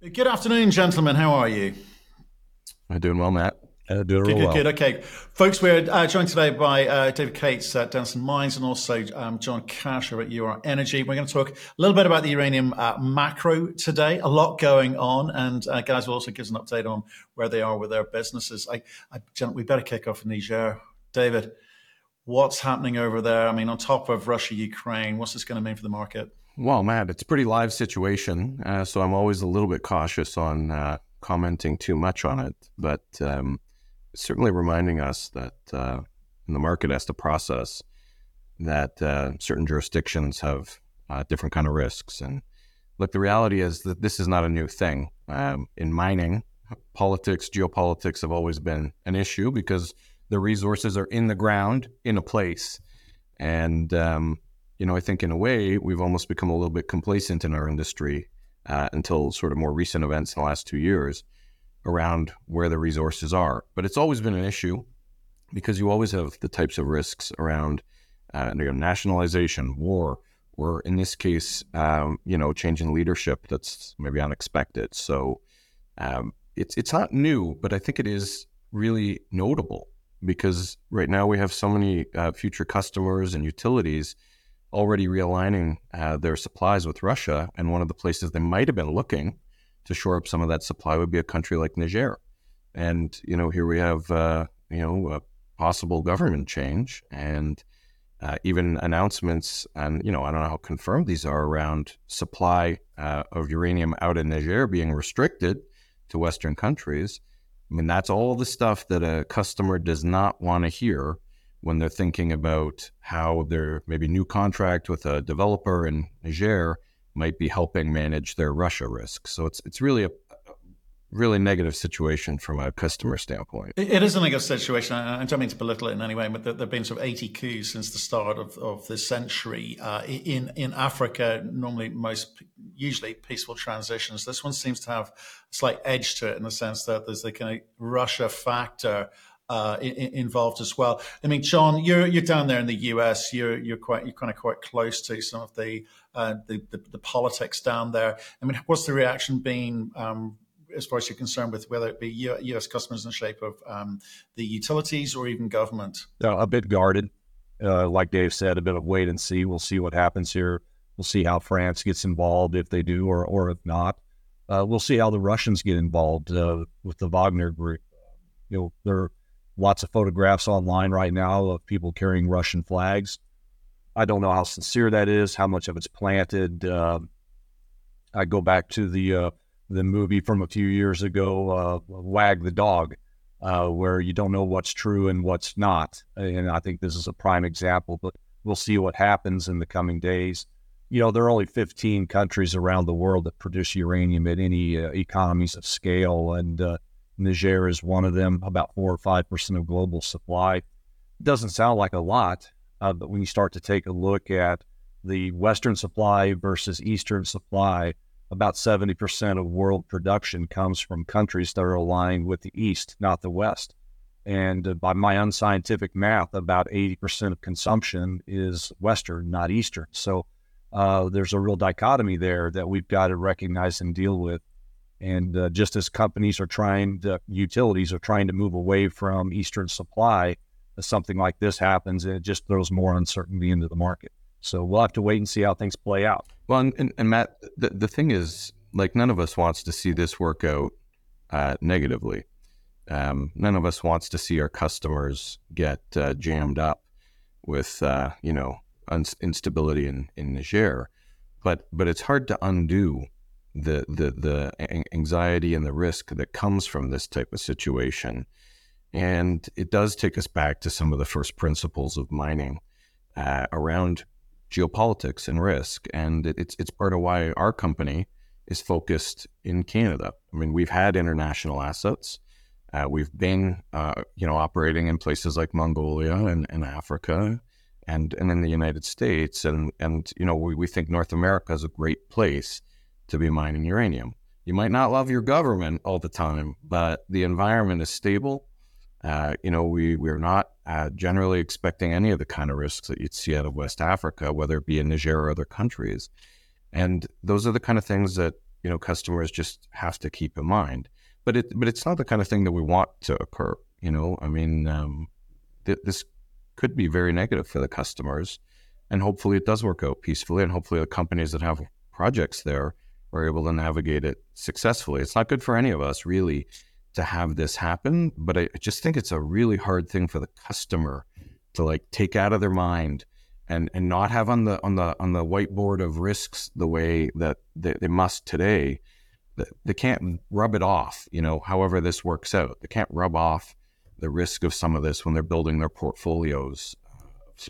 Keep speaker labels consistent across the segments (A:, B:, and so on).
A: Good afternoon, gentlemen. How are you?
B: I'm doing well, Matt.
C: Uh, doing
A: good, good,
C: well.
A: good. Okay, folks, we're uh, joined today by uh, David Cates at Denison Mines and also um, John Cash at Ur-Energy. We're going to talk a little bit about the uranium uh, macro today. A lot going on, and uh, guys will also give us an update on where they are with their businesses. I, I, we better kick off in Niger, David. What's happening over there? I mean, on top of Russia, Ukraine, what's this going to mean for the market?
B: Well, Matt, it's a pretty live situation, uh, so I'm always a little bit cautious on uh, commenting too much on it. But um, certainly reminding us that uh, the market has to process that uh, certain jurisdictions have uh, different kind of risks. And look, the reality is that this is not a new thing. Um, in mining, politics, geopolitics have always been an issue because the resources are in the ground in a place. And, um, you know, I think in a way, we've almost become a little bit complacent in our industry uh, until sort of more recent events in the last two years around where the resources are. But it's always been an issue because you always have the types of risks around uh, you know, nationalization, war, or in this case, um, you know, changing leadership that's maybe unexpected. So um, it's it's not new, but I think it is really notable because right now we have so many uh, future customers and utilities already realigning uh, their supplies with Russia, and one of the places they might have been looking to shore up some of that supply would be a country like Niger. And, you know, here we have, uh, you know, a possible government change and uh, even announcements, and, you know, I don't know how confirmed these are around supply uh, of uranium out in Niger being restricted to Western countries. I mean, that's all the stuff that a customer does not want to hear when they're thinking about how their maybe new contract with a developer in Niger might be helping manage their Russia risk. So it's it's really a really negative situation from a customer standpoint.
A: It is a negative situation. I don't mean to belittle it in any way, but there have been sort of 80 coups since the start of, of this century uh, in in Africa. Normally, most usually peaceful transitions. This one seems to have a slight edge to it in the sense that there's the kind of Russia factor uh, involved as well. I mean, John, you're you're down there in the US. You're you're quite you're kind of quite close to some of the uh, the, the, the politics down there. I mean, what's the reaction been? Um, as far as you're concerned, with whether it be U.S. customers in the shape of um, the utilities or even government?
C: Uh, a bit guarded, uh, like Dave said, a bit of wait and see. We'll see what happens here. We'll see how France gets involved if they do, or or if not. Uh, we'll see how the Russians get involved uh, with the Wagner group. You know, they're lots of photographs online right now of people carrying Russian flags. I don't know how sincere that is, how much of it's planted. Uh, I go back to the uh, the movie from a few years ago, uh, Wag the Dog, uh, where you don't know what's true and what's not. And I think this is a prime example, but we'll see what happens in the coming days. You know, there are only 15 countries around the world that produce uranium at any uh, economies of scale, and uh, Niger is one of them, about four or five percent of global supply. It doesn't sound like a lot, uh, but when you start to take a look at the Western supply versus Eastern supply, about 70% of world production comes from countries that are aligned with the East, not the West. And uh, by my unscientific math, about 80% of consumption is Western, not Eastern. So uh, there's a real dichotomy there that we've got to recognize and deal with. And uh, just as companies are trying, utilities are trying to move away from Eastern supply, something like this happens, and it just throws more uncertainty into the market. So we'll have to wait and see how things play out.
B: Well, and, and, and Matt, the, the thing is, like, none of us wants to see this work out uh, negatively. Um, none of us wants to see our customers get uh, jammed up with, uh, you know, un- instability in, in Niger. But but it's hard to undo the the the anxiety and the risk that comes from this type of situation. And it does take us back to some of the first principles of mining uh, around geopolitics and risk. And it, it's it's part of why our company is focused in Canada. I mean, we've had international assets. Uh, we've been, uh, you know, operating in places like Mongolia and, and Africa, and and in the United States, and and you know, we, we think North America is a great place to be mining uranium. You might not love your government all the time, but the environment is stable. Uh, you know, we we're not uh, generally expecting any of the kind of risks that you'd see out of West Africa, whether it be in Niger or other countries. And those are the kind of things that you know customers just have to keep in mind. But it but it's not the kind of thing that we want to occur. You know, I mean, um, th- this could be very negative for the customers, and hopefully it does work out peacefully, and hopefully the companies that have projects there are able to navigate it successfully. It's not good for any of us really to have this happen, but I just think it's a really hard thing for the customer to like take out of their mind and and not have on the on the on the whiteboard of risks the way that they, they must today. They can't rub it off you know however this works out. They can't rub off the risk of some of this when they're building their portfolios of,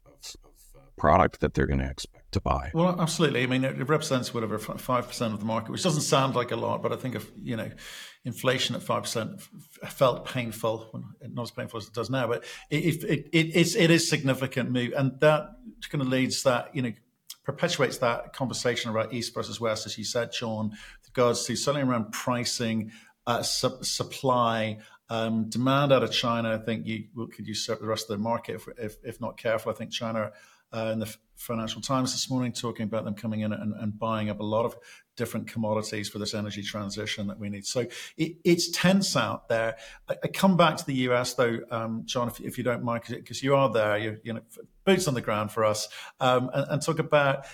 B: of, of product that they're going to expect to buy
A: well absolutely i mean it represents whatever 5% of the market which doesn't sound like a lot but i think if you know inflation at 5% felt painful not as painful as it does now but it, it, it, it's, it is significant move and that kind of leads that, you know, perpetuates that conversation about East versus West, as you said, Sean, regards to certainly around pricing, uh, su- supply, um, demand out of China. I think you could usurp the rest of the market if, if, if not careful. I think China uh, in the Financial Times this morning talking about them coming in and, and, buying up a lot of different commodities for this energy transition that we need. So it, it's tense out there. I, I, come back to the US though, um, John, if, if, you don't mind, because you are there, you you know boots on the ground for us, um, and, and talk about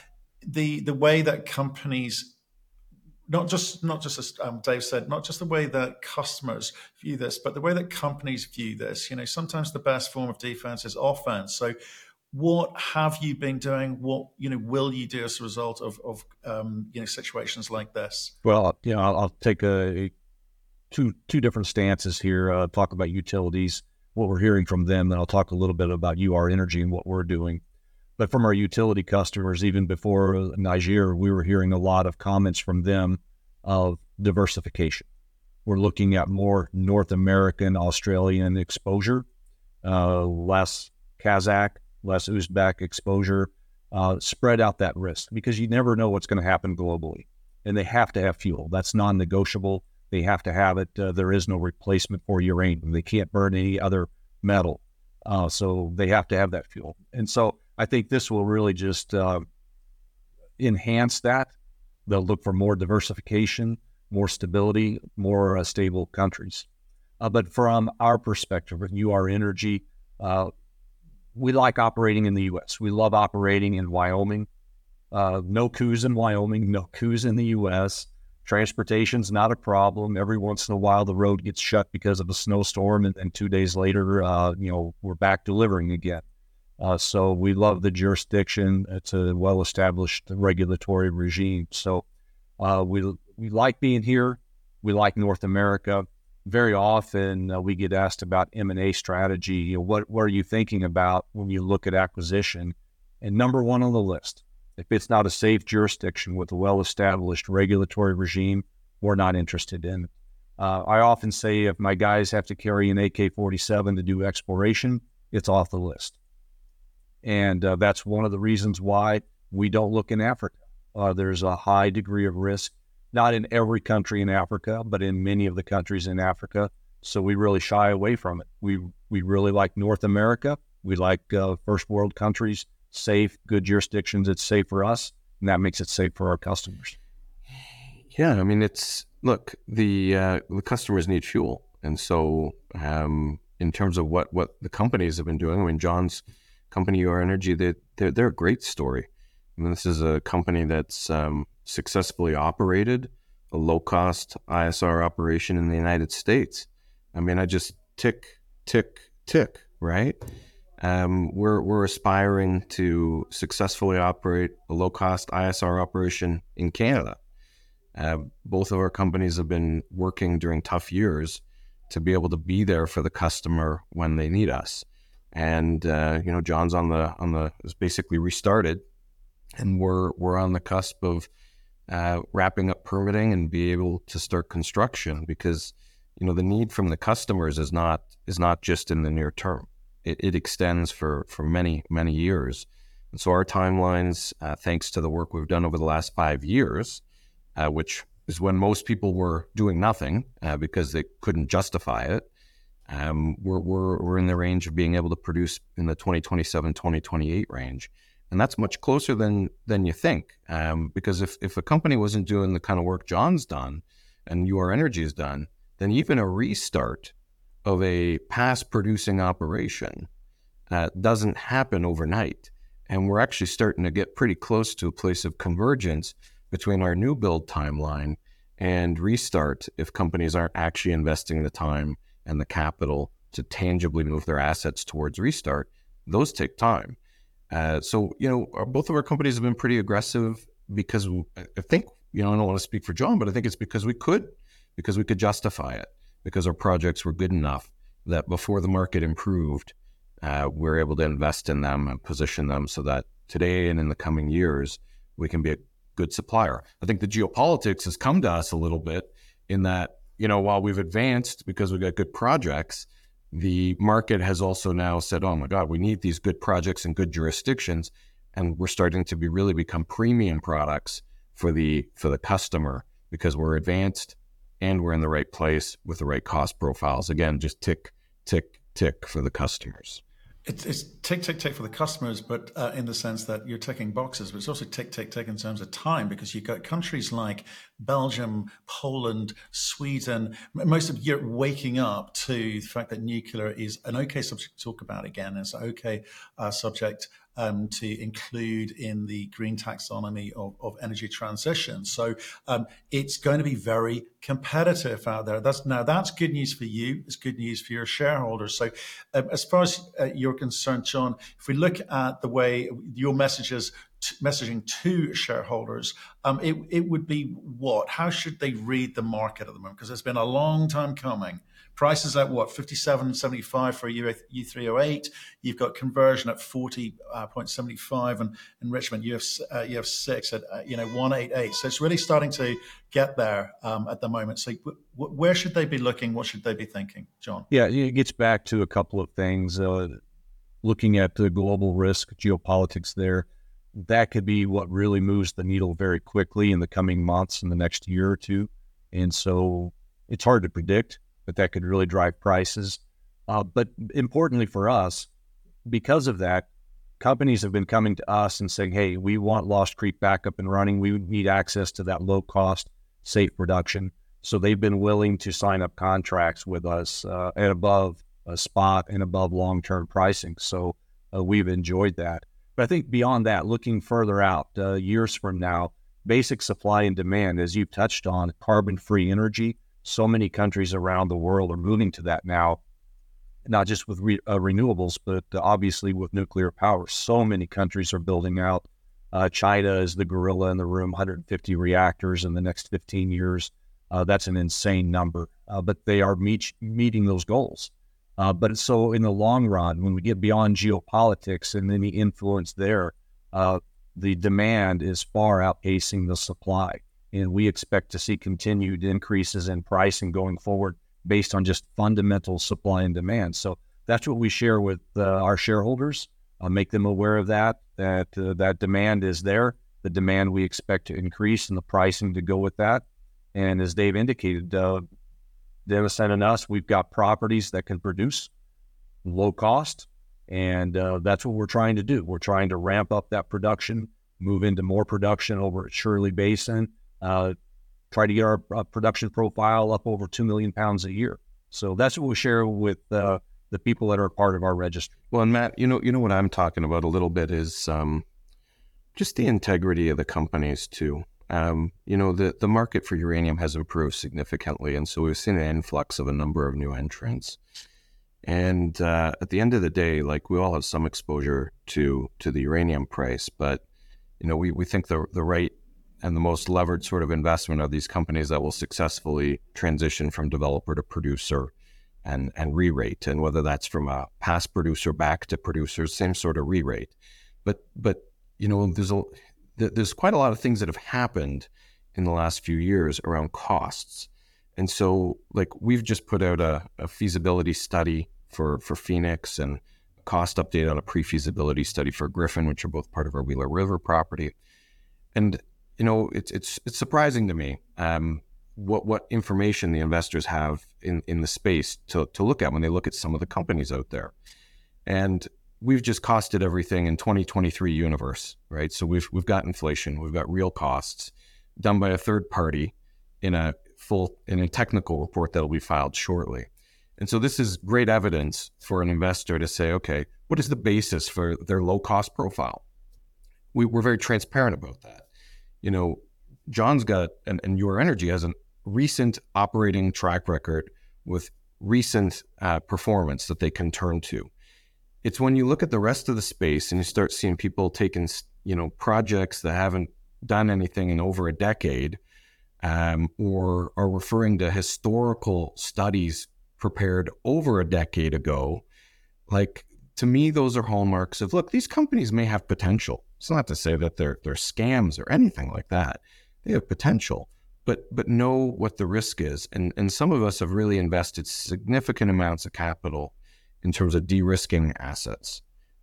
A: the the way that companies not just not just as um, Dave said, not just the way that customers view this, but the way that companies view this. You know, sometimes the best form of defense is offense. So what have you been doing? What you know will you do as a result of of um, you know situations like this?
C: Well, you know, I'll, I'll take a, a, two two different stances here. Uh, talk about utilities, what we're hearing from them, then I'll talk a little bit about Ur-Energy and what we're doing. But from our utility customers, even before Niger, we were hearing a lot of comments from them of diversification. We're looking at more North American, Australian exposure, uh, less Kazakh, less Uzbek exposure, uh, spread out that risk because you never know what's going to happen globally. And they have to have fuel. That's non negotiable. They have to have it. Uh, there is no replacement for uranium. They can't burn any other metal. Uh, so they have to have that fuel. And so I think this will really just uh, enhance that. They'll look for more diversification, more stability, more uh, stable countries. Uh, but from our perspective, with Ur-Energy, we like operating in the U.S. We love operating in Wyoming. Uh, no coups in Wyoming, no coups in the U.S. Transportation's not a problem. Every once in a while, the road gets shut because of a snowstorm, and then two days later, uh, you know, we're back delivering again. Uh, so we love the jurisdiction. It's a well-established regulatory regime. So uh, we we like being here. We like North America very often uh, we get asked about M&A strategy. You know, what, what are you thinking about when you look at acquisition? And number one on the list, if it's not a safe jurisdiction with a well-established regulatory regime, we're not interested in Uh, I often say if my guys have to carry an AK-47 to do exploration, it's off the list. And uh, that's one of the reasons why we don't look in Africa. Uh, there's a high degree of risk not in every country in Africa, but in many of the countries in Africa. So we really shy away from it. We we really like North America. We like uh, first world countries, safe, good jurisdictions. It's safe for us, and that makes it safe for our customers.
B: Yeah, I mean, it's look the uh, the customers need fuel, and so um, in terms of what what the companies have been doing, I mean, John's company, Ur-Energy, they they're, they're a great story. I mean, this is a company that's um, successfully operated a low cost ISR operation in the United States. I mean, I just tick, tick, tick, right? Um, we're, we're aspiring to successfully operate a low cost ISR operation in Canada. Uh, both of our companies have been working during tough years to be able to be there for the customer when they need us. And uh, you know, John's on the on the is basically restarted, and we're we're on the cusp of uh, wrapping up permitting and be able to start construction because you know the need from the customers is not is not just in the near term. It, it extends for for many many years, and so our timelines, uh, thanks to the work we've done over the last five years, uh, which is when most people were doing nothing uh, because they couldn't justify it. Um, we're, we're, we're in the range of being able to produce in the 2027 2028 range and that's much closer than than you think. Um, because if if a company wasn't doing the kind of work John's done, and Ur-Energy has done, then even a restart of a past producing operation uh, doesn't happen overnight. And we're actually starting to get pretty close to a place of convergence between our new build timeline and restart if companies aren't actually investing the time and the capital to tangibly move their assets towards restart. Those take time. Uh, so, you know, our, both of our companies have been pretty aggressive because I think, you know, I don't want to speak for John, but I think it's because we could, because we could justify it, because our projects were good enough that before the market improved, uh, we're able to invest in them and position them so that today and in the coming years, we can be a good supplier. I think the geopolitics has come to us a little bit in that, you know, while we've advanced because we've got good projects, the market has also now said, oh my God, we need these good projects and good jurisdictions. And we're starting to be really become premium products for the for the customer because we're advanced and we're in the right place with the right cost profiles. Again, just tick, tick, tick for the customers.
A: It's, it's tick, tick, tick for the customers, but uh, in the sense that you're ticking boxes, but it's also tick, tick, tick in terms of time because you've got countries like Belgium, Poland, Sweden, most of Europe waking up to the fact that nuclear is an okay subject to talk about again. It's an okay uh, subject um, to include in the green taxonomy of, of energy transition. So um, it's going to be very competitive out there. That's now that's good news for you. It's good news for your shareholders. So um, as far as uh, you're concerned, John, if we look at the way your messages messaging to shareholders, um, it, it would be what? How should they read the market at the moment? Because it's been a long time coming. Prices at what, 57.75 for a U3O8. You've got conversion at 40.75 uh, and enrichment, you have, uh, UF6 at, uh, you know, 188. So it's really starting to get there um, at the moment. So w- where should they be looking? What should they be thinking, John?
C: Yeah, it gets back to a couple of things. Uh, looking at the global risk, geopolitics there, that could be what really moves the needle very quickly in the coming months in the next year or two. And so it's hard to predict but that could really drive prices. Uh, but importantly for us, because of that, companies have been coming to us and saying, hey, we want Lost Creek back up and running. We need access to that low cost, safe production. So they've been willing to sign up contracts with us uh, at above a spot and above long term pricing. So uh, we've enjoyed that. But I think beyond that, looking further out, uh, years from now, basic supply and demand, as you've touched on, carbon free energy so many countries around the world are moving to that now, not just with re, uh, renewables, but uh, obviously with nuclear power. So many countries are building out. Uh, China is the gorilla in the room, 150 reactors in the next 15 years. Uh, that's an insane number, uh, but they are meet, meeting those goals. Uh, but so in the long run, when we get beyond geopolitics and any influence there, the demand is far outpacing the supply and we expect to see continued increases in pricing going forward based on just fundamental supply and demand. So that's what we share with uh, our shareholders. I'll make them aware of that. That uh, that demand is there. The demand we expect to increase, and the pricing to go with that. And as Dave indicated, uh, and us, we've got properties that can produce low cost, and uh, that's what we're trying to do. We're trying to ramp up that production, move into more production over at Shirley Basin, uh, try to get our uh, production profile up over 2 million pounds a year. So that's what we share with uh, the people that are part of our registry.
B: Well, and Matt, you know, you know what I'm talking about a little bit is um, just the integrity of the companies too. Um, you know, the, the market for uranium has improved significantly. And so we've seen an influx of a number of new entrants. And uh, at the end of the day, like we all have some exposure to to the uranium price, but you know, we, we think the the right and the most levered sort of investment are these companies that will successfully transition from developer to producer and and re-rate. And whether that's from a past producer back to producer same sort of re-rate. But but you know there's a there's quite a lot of things that have happened in the last few years around costs. And so like we've just put out a, a feasibility study for for Phoenix and cost update on a pre-feasibility study for Gryphon which are both part of our Wheeler River property. And you know, it's it's it's surprising to me um, what what information the investors have in in the space to to look at when they look at some of the companies out there. And we've just costed everything in 2023 universe, right? So we've we've got inflation, we've got real costs done by a third party in a full in a technical report that'll be filed shortly. And so this is great evidence for an investor to say, okay, what is the basis for their low cost profile? We, we're very transparent about that. You know, John's got and, and Ur-Energy has a recent operating track record with recent uh, performance that they can turn to. It's when you look at the rest of the space and you start seeing people taking, you know, projects that haven't done anything in over a decade, um, or are referring to historical studies prepared over a decade ago. Like to me, those are hallmarks of look. These companies may have potential. It's not to say that they're they're scams or anything like that. They have potential, but but know what the risk is. And and some of us have really invested significant amounts of capital in terms of de-risking assets.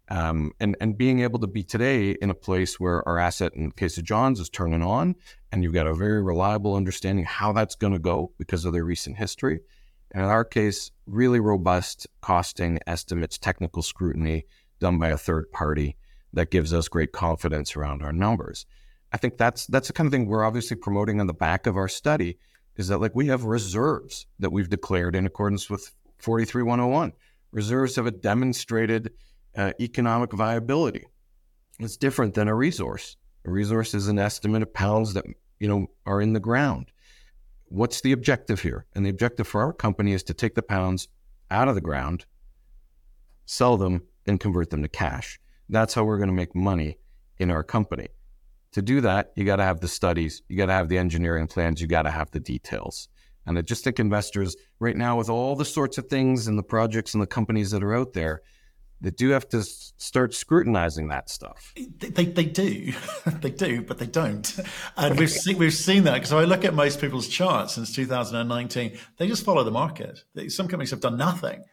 B: Um, and and being able to be today in a place where our asset, in the case of John's, is turning on, and you've got a very reliable understanding how that's going to go because of their recent history. And in our case, really robust costing estimates, technical scrutiny done by a third party that gives us great confidence around our numbers. I think that's that's the kind of thing we're obviously promoting on the back of our study is that like we have reserves that we've declared in accordance with 43101. Reserves have a demonstrated uh, economic viability. It's different than a resource. A resource is an estimate of pounds that you know are in the ground. What's the objective here? And the objective for our company is to take the pounds out of the ground, sell them, and convert them to cash. That's how we're going to make money in our company. To do that, you got to have the studies, you got to have the engineering plans, you got to have the details. And I just think investors right now, with all the sorts of things and the projects and the companies that are out there, they do have to start scrutinizing that stuff.
A: They, they, they do, they do, but they don't. And we've seen we've seen that because I look at most people's charts since 2019. They just follow the market. Some companies have done nothing,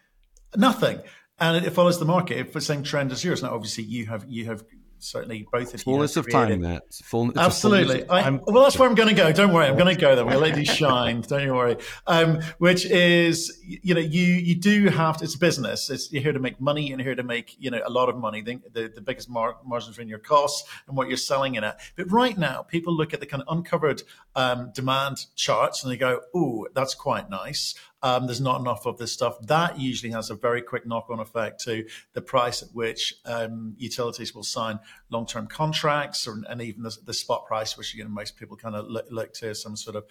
A: nothing, and it follows the market. If the same trend as yours, now obviously you have you have certainly both of
B: fullness
A: you.
B: of time, Matt. Full,
A: Absolutely. I, well, that's where I'm going to go. Don't worry, I'm going to go there. We'll let you shine. Don't you worry. Um, which is, you know, you you do have to. It's a business. It's, you're here to make money. You're here to make you know a lot of money. The, the, the biggest mar- margins are in your costs and what you're selling in it at. But right now, people look at the kind of uncovered um, demand charts and they go, "Oh, that's quite nice." Um, there's not enough of this stuff. That usually has a very quick knock-on effect to the price at which um, utilities will sign long-term contracts, or, and even the, the, spot price, which you know most people kind of look, look to as some sort of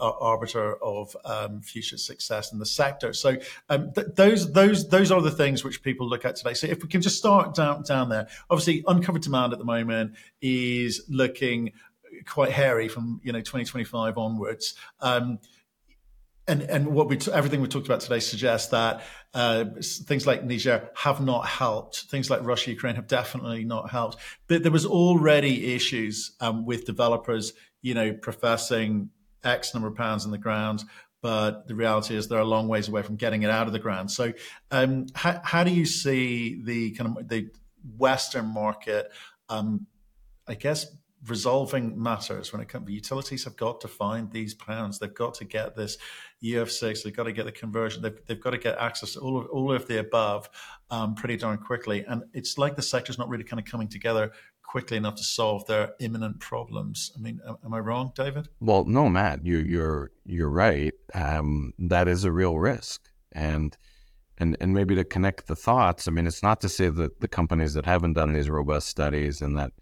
A: uh, arbiter of um, future success in the sector. So um, th- those those those are the things which people look at today. So if we can just start down down there, obviously uncovered demand at the moment is looking quite hairy from you know 2025 onwards. Um, and and what we everything we talked about today suggests that uh, things like Niger have not helped. Things like Russia, Ukraine have definitely not helped. But there was already issues um, with developers, you know, professing X number of pounds in the ground, but the reality is they're a long ways away from getting it out of the ground. So, um, how, how do you see the kind of the Western market? Um, I guess resolving matters when it comes. To utilities have got to find these pounds. They've got to get this UF6. They've got to get the conversion. They've, they've got to get access to all of all of the above um, pretty darn quickly. And it's like the sector's not really kind of coming together quickly enough to solve their imminent problems. I mean, am, am I wrong, David?
B: Well, no, Matt, you, you're you're right. Um, that is a real risk, and and and maybe to connect the thoughts. I mean, it's not to say that the companies that haven't done these robust studies and that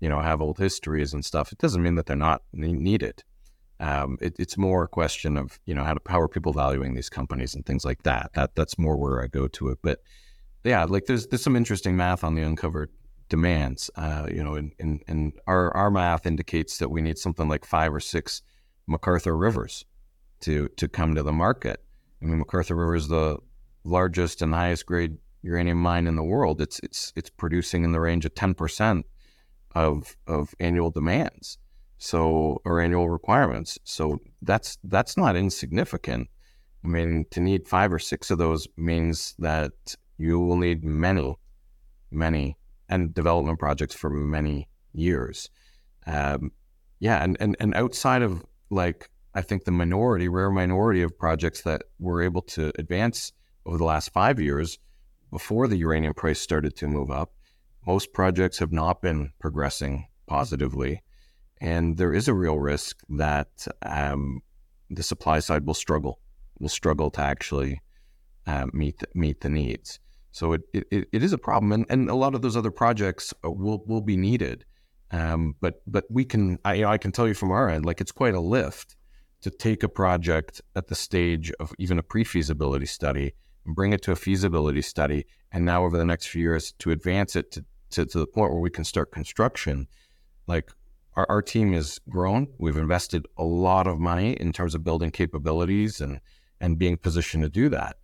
B: you know have old histories and stuff. It doesn't mean that they're not needed. Um, it, it's more a question of you know how, to, how are people valuing these companies and things like that. That that's more where I go to it. But yeah, like there's there's some interesting math on the uncovered demands. Uh, you know, and in, in, our our math indicates that we need something like five or six McArthur rivers to to come to the market. I mean, McArthur River is the largest and highest grade uranium mine in the world. It's it's it's producing in the range of ten percent of of annual demands so or annual requirements so that's that's not insignificant i mean to need five or six of those means that you will need many many and development projects for many years um, yeah and, and and outside of like i think the minority rare minority of projects that we're able to advance over the last five years before the uranium price started to move up. Most projects have not been progressing positively. And there is a real risk that um, the supply side will struggle, will struggle to actually uh, meet, the, meet the needs. So it, it, it is a problem. And, and a lot of those other projects uh, will, will be needed. Um, but but we can I, I can tell you from our end, like it's quite a lift to take a project at the stage of even a pre-feasibility study and bring it to a feasibility study, and now over the next few years to advance it to, to, to the point where we can start construction. Like our, our team has grown. We've invested a lot of money in terms of building capabilities and and being positioned to do that.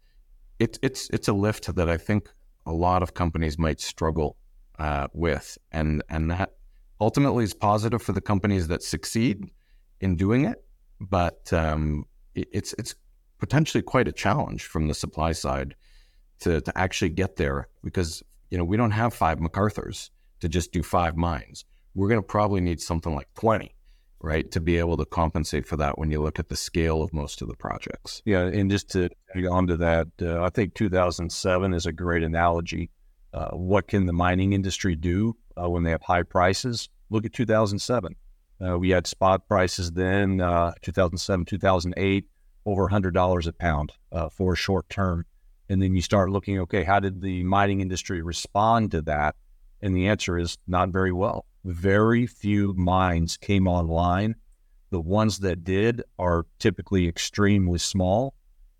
B: It's it's it's a lift that I think a lot of companies might struggle uh, with, and and that ultimately is positive for the companies that succeed in doing it, but um, it, it's it's potentially quite a challenge from the supply side to to actually get there because you know we don't have five McArthur's to just do five mines. We're going to probably need something like twenty, right, to be able to compensate for that when you look at the scale of most of the projects.
C: Yeah, and just to add on to that, uh, I think 2007 is a great analogy. Uh, what can the mining industry do uh, when they have high prices. Look at 2007. Uh, we had spot prices then, uh, 2007, 2008, over $100 a pound uh, for a short term. And then you start looking, okay, how did the mining industry respond to that? And the answer is not very well. Very few mines came online. The ones that did are typically extremely small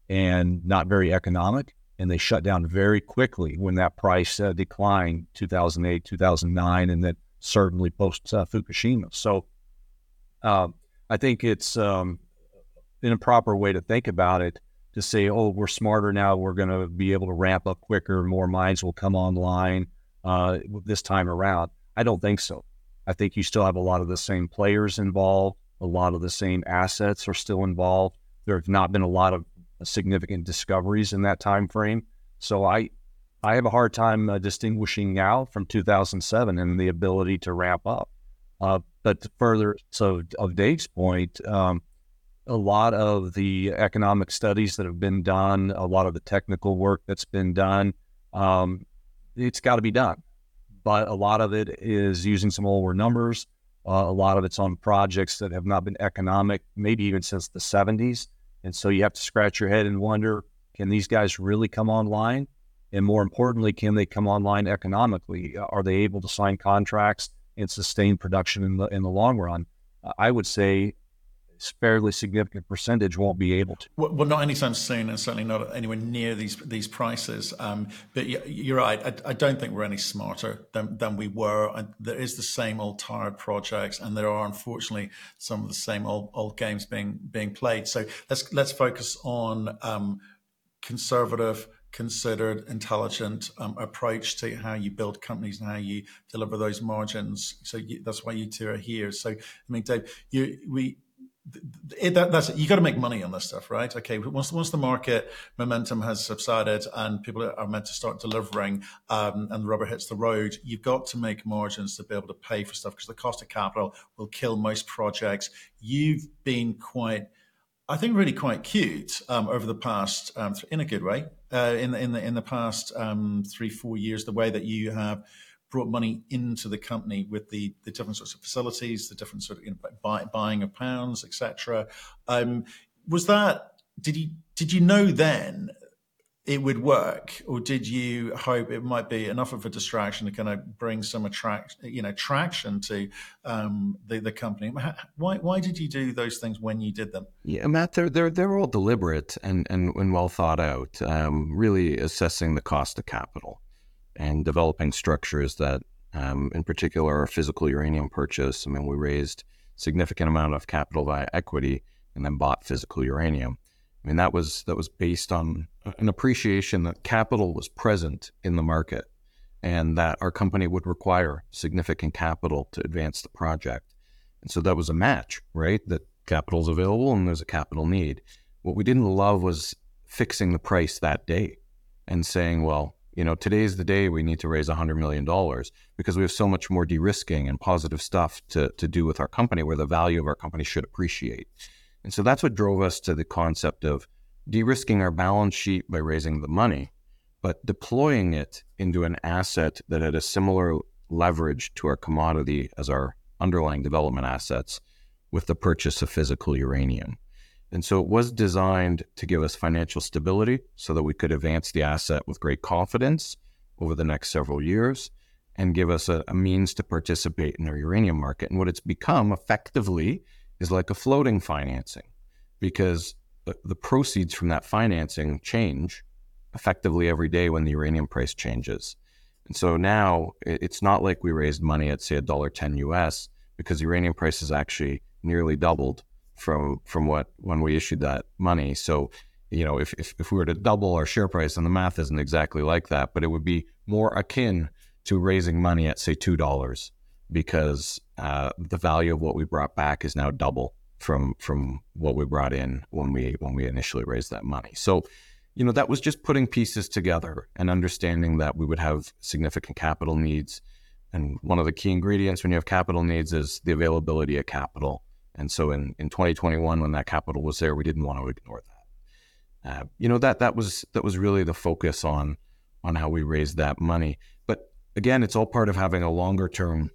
C: and not very economic and they shut down very quickly when that price uh, declined 2008 2009 and then certainly post uh, Fukushima. So uh, i think it's um, an improper way to think about it to say oh we're smarter now we're going to be able to ramp up quicker more mines will come online uh, this time around. I don't think so i think you still have a lot of the same players involved a lot of the same assets are still involved there have not been a lot of significant discoveries in that time frame. So I I have a hard time uh, distinguishing now from 2007 and the ability to ramp up. Uh, but further, so of Dave's point, um, a lot of the economic studies that have been done, a lot of the technical work that's been done, um, it's got to be done. But a lot of it is using some older numbers. Uh, a lot of it's on projects that have not been economic, maybe even since the 70s. And so you have to scratch your head and wonder can these guys really come online? And more importantly, can they come online economically? Are they able to sign contracts and sustain production in the in the long run? I would say fairly significant percentage won't be able to.
A: Well, not anytime soon, and certainly not anywhere near these these prices. Um, but you're right. I, I, don't think we're any smarter than, than we were. There is the same old tired projects, and there are unfortunately some of the same old old games being being played. So let's let's focus on um, conservative considered, intelligent um, approach to how you build companies and how you deliver those margins. So you, that's why you two are here. So I mean, Dave, you we it, that, that's you got to make money on this stuff, right? Okay, once once the market momentum has subsided and people are meant to start delivering, um, and the rubber hits the road, you've got to make margins to be able to pay for stuff because the cost of capital will kill most projects. You've been quite, I think, really quite cute um, over the past, um, in a good way, uh, in the in the in the past um, three four years. The way that you have brought money into the company with the, the different sorts of facilities, the different sort of you know, buy, buying of pounds, etc. Um, was that did you did you know then it would work, or did you hope it might be enough of a distraction to kind of bring some attract you know traction to um, the the company? Why why did you do those things when you did them?
B: Yeah, Matt, they're they're they're all deliberate and and, and well thought out. Um, really assessing the cost of capital and developing structures that, um, in particular, our physical uranium purchase. I mean, we raised significant amount of capital via equity and then bought physical uranium. I mean, that was that was based on an appreciation that capital was present in the market and that our company would require significant capital to advance the project. And so that was a match, right? That capital is available and there's a capital need. What we didn't love was fixing the price that day and saying, well, you know, today's the day we need to raise $100 million because we have so much more de risking and positive stuff to, to do with our company where the value of our company should appreciate. And so that's what drove us to the concept of de risking our balance sheet by raising the money, but deploying it into an asset that had a similar leverage to our commodity as our underlying development assets with the purchase of physical uranium. And so it was designed to give us financial stability so that we could advance the asset with great confidence over the next several years and give us a, a, means to participate in the uranium market. And what it's become effectively is like a floating financing because the, the proceeds from that financing change effectively every day when the uranium price changes. And so now it's not like we raised money at say a dollar ten US because the uranium price has actually nearly doubled from from what when we issued that money. So, you know, if, if, if we were to double our share price, and the math isn't exactly like that, but it would be more akin to raising money at say two dollars because uh, the value of what we brought back is now double from from what we brought in when we when we initially raised that money. So, you know, that was just putting pieces together and understanding that we would have significant capital needs. And one of the key ingredients when you have capital needs is the availability of capital. And so in, in 2021, when that capital was there, we didn't want to ignore that. Uh, you know that that was that was really the focus on on how we raised that money. But again, it's all part of having a longer term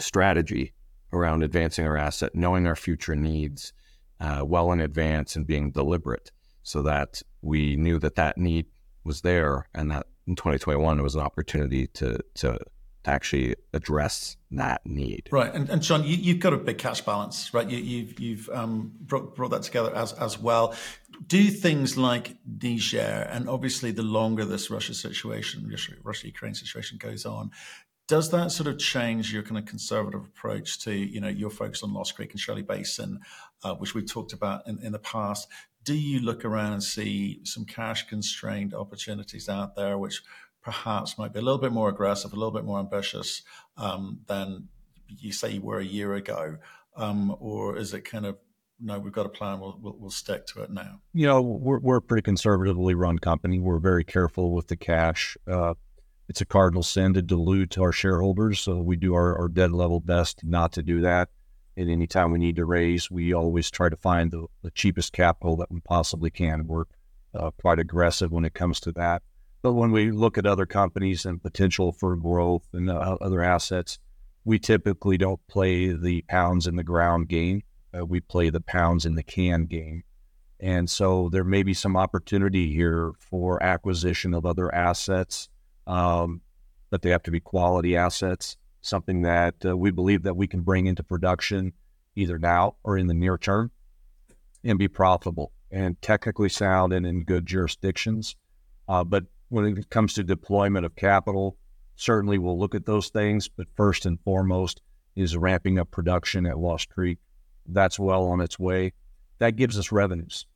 B: strategy around advancing our asset, knowing our future needs uh, well in advance, and being deliberate, so that we knew that that need was there, and that in 2021 it was an opportunity to to to actually address that need.
A: Right, and, and John, you, have got a big cash balance, right? You, have you've, you've um, brought, brought that together as as well. Do things like Niger, and obviously the longer this Russia situation, Russia Ukraine situation goes on, does that sort of change your kind of conservative approach to you know your focus on Lost Creek and Shirley Basin, uh, which we've talked about in, in the past? Do you look around and see some cash constrained opportunities out there, which perhaps might be a little bit more aggressive, a little bit more ambitious um, than you say you were a year ago? Um, or is it kind of, no, we've got a plan, we'll, we'll, we'll, stick to it now?
C: You know, we're, we're a pretty conservatively run company. We're very careful with the cash. Uh, it's a cardinal sin to dilute our shareholders. So we do our, our dead level best not to do that. And time we need to raise, we always try to find the, the cheapest capital that we possibly can. We're uh, quite aggressive when it comes to that. But when we look at other companies and potential for growth and uh, other assets, we typically don't play the pounds in the ground game. Uh, we play the pounds in the can game. And so there may be some opportunity here for acquisition of other assets, um, but they have to be quality assets, something that uh, we believe that we can bring into production either now or in the near term and be profitable and technically sound and in good jurisdictions. Uh, but when it comes to deployment of capital, certainly we'll look at those things. But first and foremost is ramping up production at Lost Creek. That's well on its way. That gives us revenues.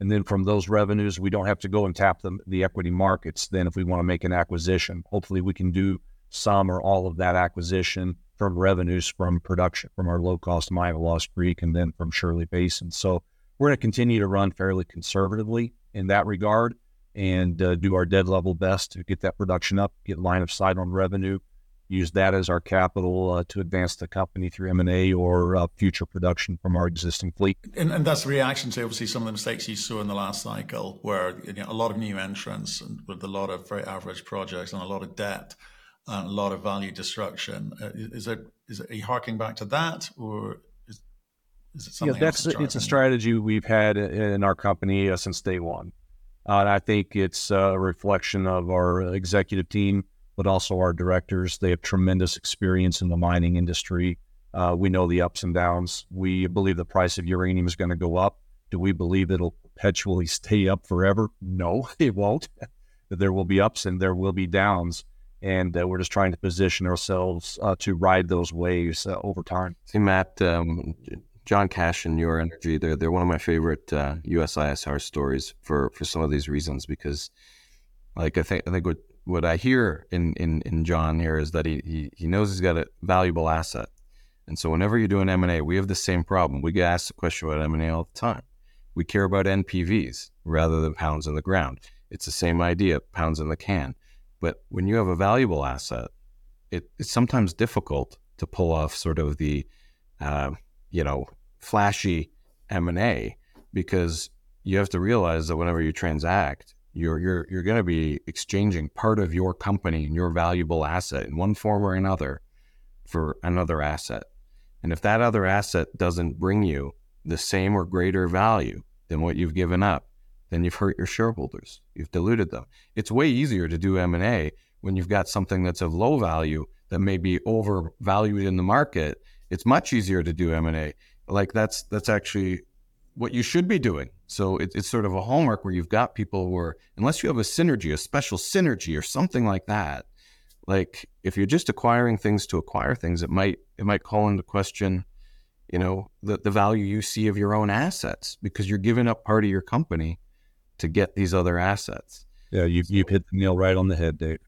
C: And then from those revenues, we don't have to go and tap the, the equity markets. Then, if we want to make an acquisition, hopefully we can do some or all of that acquisition from revenues from production from our low cost mine at Lost Creek and then from Shirley Basin. So we're going to continue to run fairly conservatively in that regard and uh, do our dead level best to get that production up, get line of sight on revenue, use that as our capital uh, to advance the company through M&A or uh, future production from our existing fleet.
A: And, and, that's a reaction to obviously some of the mistakes you saw in the last cycle where you know, a lot of new entrants and with a lot of very average projects and a lot of debt and a lot of value destruction. Uh, is it, is it, are you harking back to that or is, is it something
C: yeah, that's, It's a strategy we've had in our company uh, since day one. Uh, and I think it's a reflection of our executive team, but also our directors. They have tremendous experience in the mining industry. Uh, we know the ups and downs. We believe the price of uranium is going to go up. Do we believe it'll perpetually stay up forever? No, it won't. there will be ups and there will be downs. And uh, we're just trying to position ourselves uh, to ride those waves uh, over time.
B: See, Matt, um, John Cash and Ur-Energy, they're they're one of my favorite uh, USISR stories for for some of these reasons because, like I think I think what what I hear in in, in John here is that he, he he knows he's got a valuable asset, and so whenever you're doing M and A, we have the same problem. We get asked the question about M and A all the time. We care about NPVs rather than pounds in the ground. It's the same idea, pounds in the can. But when you have a valuable asset, it, it's sometimes difficult to pull off sort of the uh, you know, flashy M&A because you have to realize that whenever you transact, You're you're you're going to be exchanging part of your company and your valuable asset in one form or another for another asset. And if that other asset doesn't bring you the same or greater value than what you've given up, then you've hurt your shareholders. You've diluted them. It's way easier to do M&A when you've got something that's of low value that may be overvalued in the market. It's much easier to do M&A. Like that's that's actually what you should be doing. So it, it's sort of a hallmark where you've got people who are, unless you have a synergy, a special synergy or something like that, like if you're just acquiring things to acquire things, it might it might call into question, you know, the, the value you see of your own assets because you're giving up part of your company to get these other assets.
C: Yeah, you've you've hit the nail right on the head, Dave.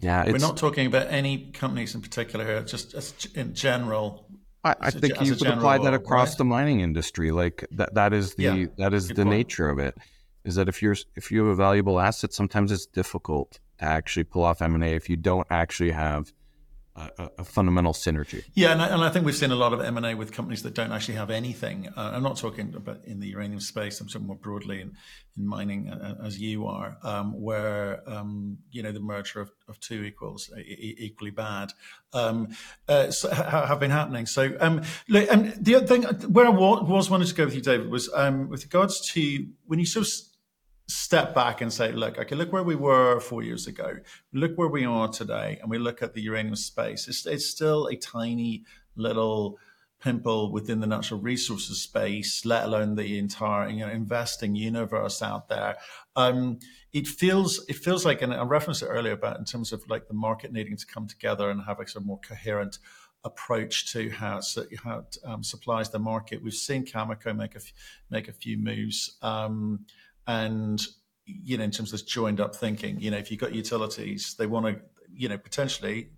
B: Yeah,
A: we're not talking about any companies in particular here. Just in general.
B: I, I think a, you could apply that across right? the mining industry. Like that, that is the yeah, that is the point. nature of it. Is that if you're if you have a valuable asset, sometimes it's difficult to actually pull off M and A if you don't actually have a, a, fundamental synergy.
A: Yeah, and I, and I, think we've seen a lot of M and A with companies that don't actually have anything. Uh, I'm not talking about in the uranium space. I'm talking more broadly in, in mining, uh, uh as you are, um, where um, you know the merger of, of two equals e- equally bad um, uh, so ha- have been happening. So um, look, and the other thing where I was wanting to go with you, David, was um, with regards to when you sort of step back and say, look, okay, look where we were four years ago, look where we are today, and we look at the uranium space. It's, it's still a tiny little pimple within the natural resources space, let alone the entire you know investing universe out there. Um, it feels it feels like, and I referenced it earlier about in terms of like the market needing to come together and have a sort of more coherent approach to how how it um, supplies the market. We've seen Cameco make a make a few moves. Um, and you know in terms of this joined up thinking you know if you've got utilities they want to you know potentially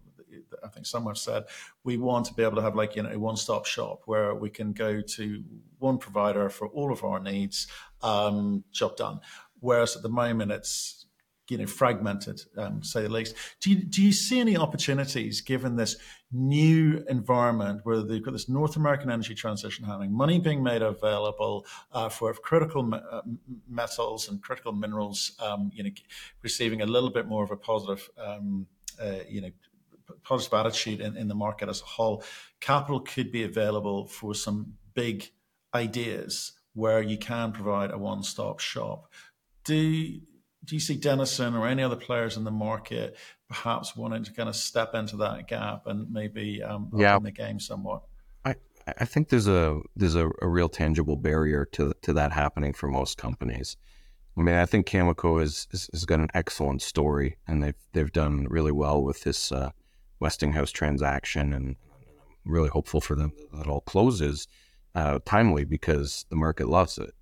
A: i think some have said we want to be able to have like you know a one-stop shop where we can go to one provider for all of our needs um, job done. Whereas at the moment it's you know fragmented, um, say the least. Do you, do you see any opportunities given this new environment where they've got this North American energy transition happening, money being made available uh, for critical uh, metals and critical minerals, um, you know, receiving a little bit more of a positive, um, uh, you know, positive attitude in, in the market as a whole. Capital could be available for some big ideas where you can provide a one-stop shop. Do do you see Denison or any other players in the market perhaps wanting to kind of step into that gap and maybe um, yeah. open the game somewhat?
B: I, I think there's a there's a, a, real tangible barrier to to that happening for most companies. I mean, I think Cameco has, has got an excellent story, and they've they've done really well with this uh, Westinghouse transaction, and I'm really hopeful for them that all closes uh, timely because the market loves it,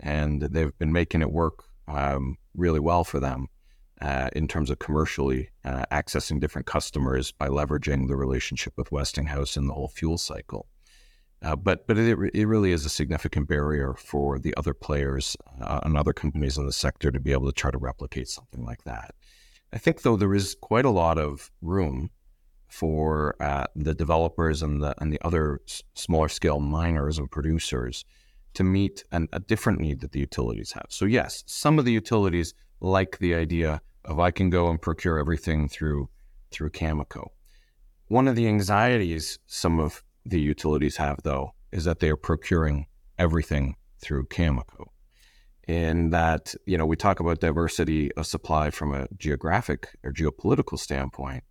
B: and they've been making it work um, really well for them uh, in terms of commercially uh, accessing different customers by leveraging the relationship with Westinghouse and the whole fuel cycle. Uh, but but it, it really is a significant barrier for the other players uh, and other companies in the sector to be able to try to replicate something like that. I think though there is quite a lot of room for uh, the developers and the and the other s- smaller scale miners and producers to meet an, a different need that the utilities have. So, yes, some of the utilities like the idea of I can go and procure everything through through Cameco. One of the anxieties some of the utilities have, though, is that they are procuring everything through Cameco. In that, you know, we talk about diversity of supply from a geographic or geopolitical standpoint.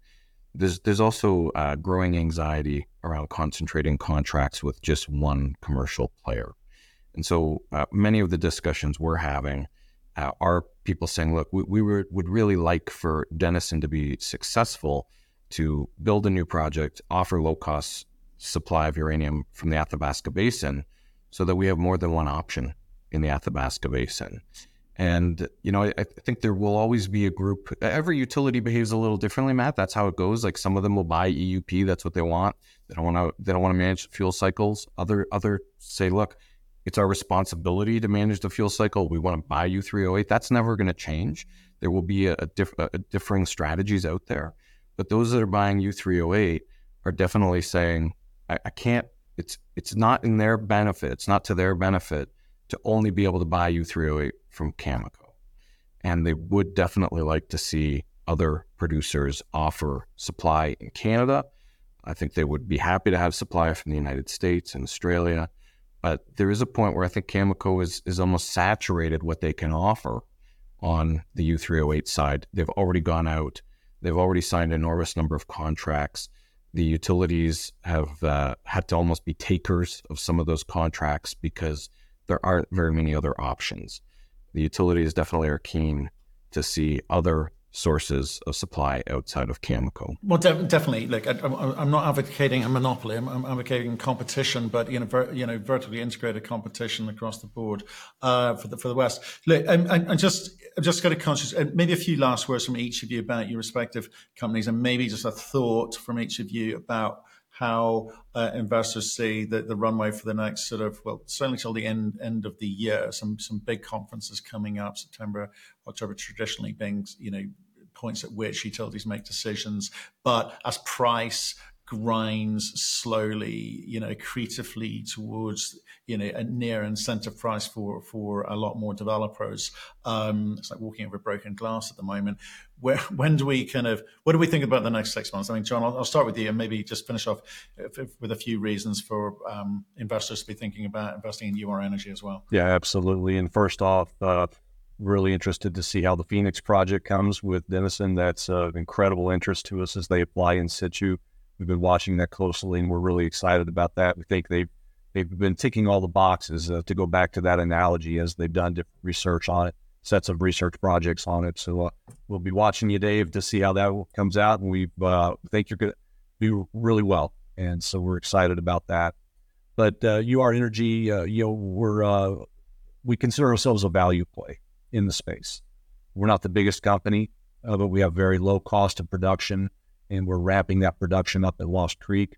B: There's there's also uh, growing anxiety around concentrating contracts with just one commercial player. And so uh, many of the discussions we're having uh, are people saying, look, we, we were, would really like for Denison to be successful to build a new project, offer low cost supply of uranium from the Athabasca Basin so that we have more than one option in the Athabasca Basin. And, you know, I, I, think there will always be a group. Every utility behaves a little differently, Matt. That's how it goes. Like some of them will buy EUP. That's what they want. They don't want to, they don't want to manage fuel cycles. Other, other say, look, it's our responsibility to manage the fuel cycle. We want to buy U3O8. That's never going to change. There will be a, a, diff, a, differing strategies out there, but those that are buying U3O8 are definitely saying, I, I can't. It's it's not in their benefit. It's not to their benefit to only be able to buy U3O8 from Cameco. and they would definitely like to see other producers offer supply in Canada. I think they would be happy to have supply from the United States and Australia. But there is a point where I think Cameco is, is almost saturated what they can offer on the U3O8 side. They've already gone out, they've already signed an enormous number of contracts. The utilities have uh, had to almost be takers of some of those contracts because there aren't very many other options. The utilities definitely are keen to see other sources of supply outside of Cameco.
A: Well, de- definitely. Like, I, am not advocating a monopoly. I'm, I'm, advocating competition, but you know, ver- you know, vertically integrated competition across the board uh, for the for the West. Look, I'm, I'm just I'm just got a conscious. Maybe a few last words from each of you about your respective companies, and maybe just a thought from each of you about how uh, investors see the, the runway for the next sort of well certainly till the end end of the year some some big conferences coming up september october traditionally being you know points at which utilities make decisions. But as price grinds slowly, you know, creatively towards, you know, a near incentive price for for a lot more developers. Um, it's like walking over broken glass at the moment. Where when do we kind of what do we think about the next six months? I mean, John, I'll, I'll start with you and maybe just finish off with a few reasons for um, investors to be thinking about investing in Ur-Energy as well.
C: Yeah, absolutely. And first off. Uh, really interested to see how the Phoenix project comes with Denison. That's of incredible interest to us as they apply in situ. We've been watching that closely, and we're really excited about that. We think they've they've been ticking all the boxes. Uh, to go back to that analogy, as they've done different research on it, sets of research projects on it. So uh, we'll be watching you, Dave, to see how that comes out, and we uh, think you're going to do really well. And so we're excited about that. But uh, Ur-Energy, uh, you know, we're uh, we consider ourselves a value play in the space. We're not the biggest company, uh, but we have very low cost of production, and we're ramping that production up at Lost Creek.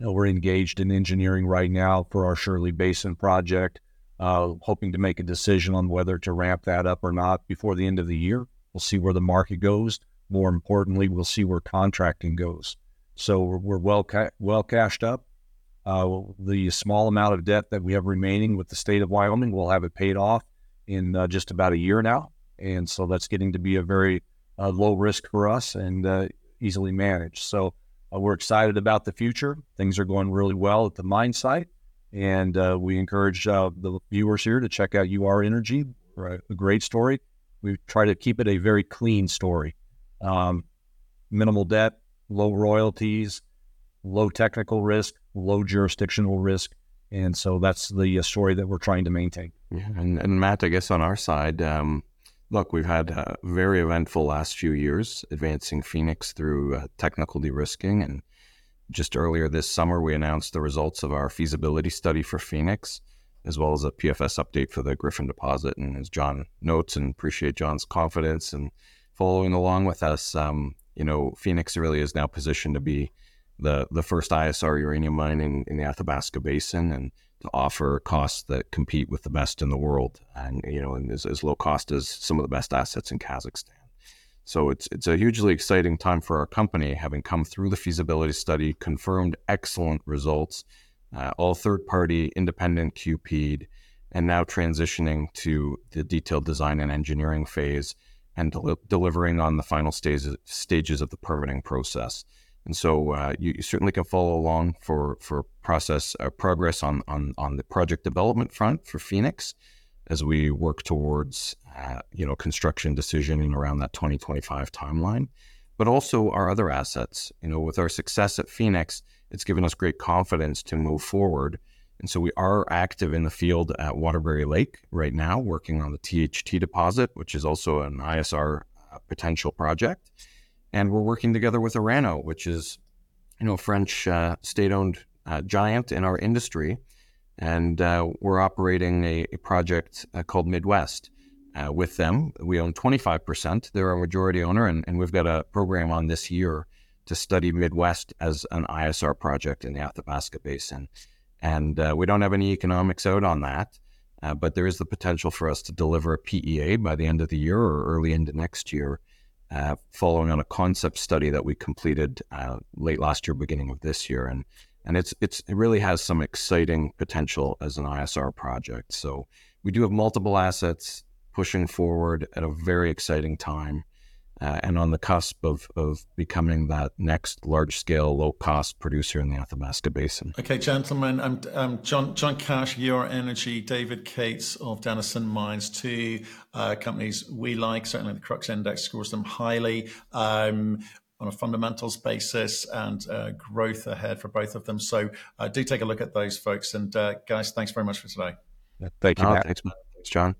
C: We're engaged in engineering right now for our Shirley Basin project, uh, hoping to make a decision on whether to ramp that up or not before the end of the year. We'll see where the market goes. More importantly, we'll see where contracting goes. So we're, we're well ca- well cashed up. Uh, the small amount of debt that we have remaining with the state of Wyoming, we'll have it paid off in uh, just about a year now. And so that's getting to be a very uh, low risk for us and uh, easily managed. So uh, we're excited about the future. Things are going really well at the mine site. And uh, we encourage the viewers here to check out Ur-Energy, a great story. We try to keep it a very clean story. Um, minimal debt, low royalties, low technical risk, low jurisdictional risk. And so that's the story that we're trying to maintain.
B: Yeah, and, and Matt, I guess on our side, um, look, we've had a very eventful last few years advancing Phoenix through uh, technical de-risking. And just earlier this summer, we announced the results of our feasibility study for Phoenix, as well as a PFS update for the Gryphon deposit. And as John notes, and appreciate John's confidence and following along with us, um, you know, Phoenix really is now positioned to be the the first ISR uranium mine in, in the Athabasca Basin, and to offer costs that compete with the best in the world, and you know, and as, as low cost as some of the best assets in Kazakhstan. So it's it's a hugely exciting time for our company, having come through the feasibility study, confirmed excellent results, uh, all third party independent QP'd, and now transitioning to the detailed design and engineering phase, and del- delivering on the final stages stages of the permitting process. And so uh, you, you, certainly can follow along for for process uh, progress on, on on the project development front for Phoenix as we work towards uh, you know construction decision in around that 2025 timeline. But also our other assets. You know, with our success at Phoenix, it's given us great confidence to move forward. And so we are active in the field at Waterbury Lake right now, working on the THT deposit, which is also an ISR uh, potential project and we're working together with Orano, which is, you know, a French uh, state-owned uh, giant in our industry, and uh, we're operating a, a project uh, called Midwest uh, with them. We own 25%; they're our majority owner, and, and we've got a program on this year to study Midwest as an ISR project in the Athabasca Basin, and uh, we don't have any economics out on that. but there is the potential for us to deliver a PEA by the end of the year or early into next year, uh, following on a concept study that we completed uh, late last year, beginning of this year, and and it's it's it really has some exciting potential as an ISR project. So we do have multiple assets pushing forward at a very exciting time uh, and on the cusp of, of becoming that next large scale, low cost producer in the Athabasca Basin.
A: Okay, gentlemen, I'm, I'm John, John Cash, Ur-Energy, David Cates of Denison Mines, two uh, companies we like. Certainly, the Crux Index scores them highly. Um, on a fundamentals basis and uh, growth ahead for both of them. So uh, do take a look at those folks. And uh, guys, thanks very much for today.
C: Thank you.
B: Oh, thanks, Thanks, John.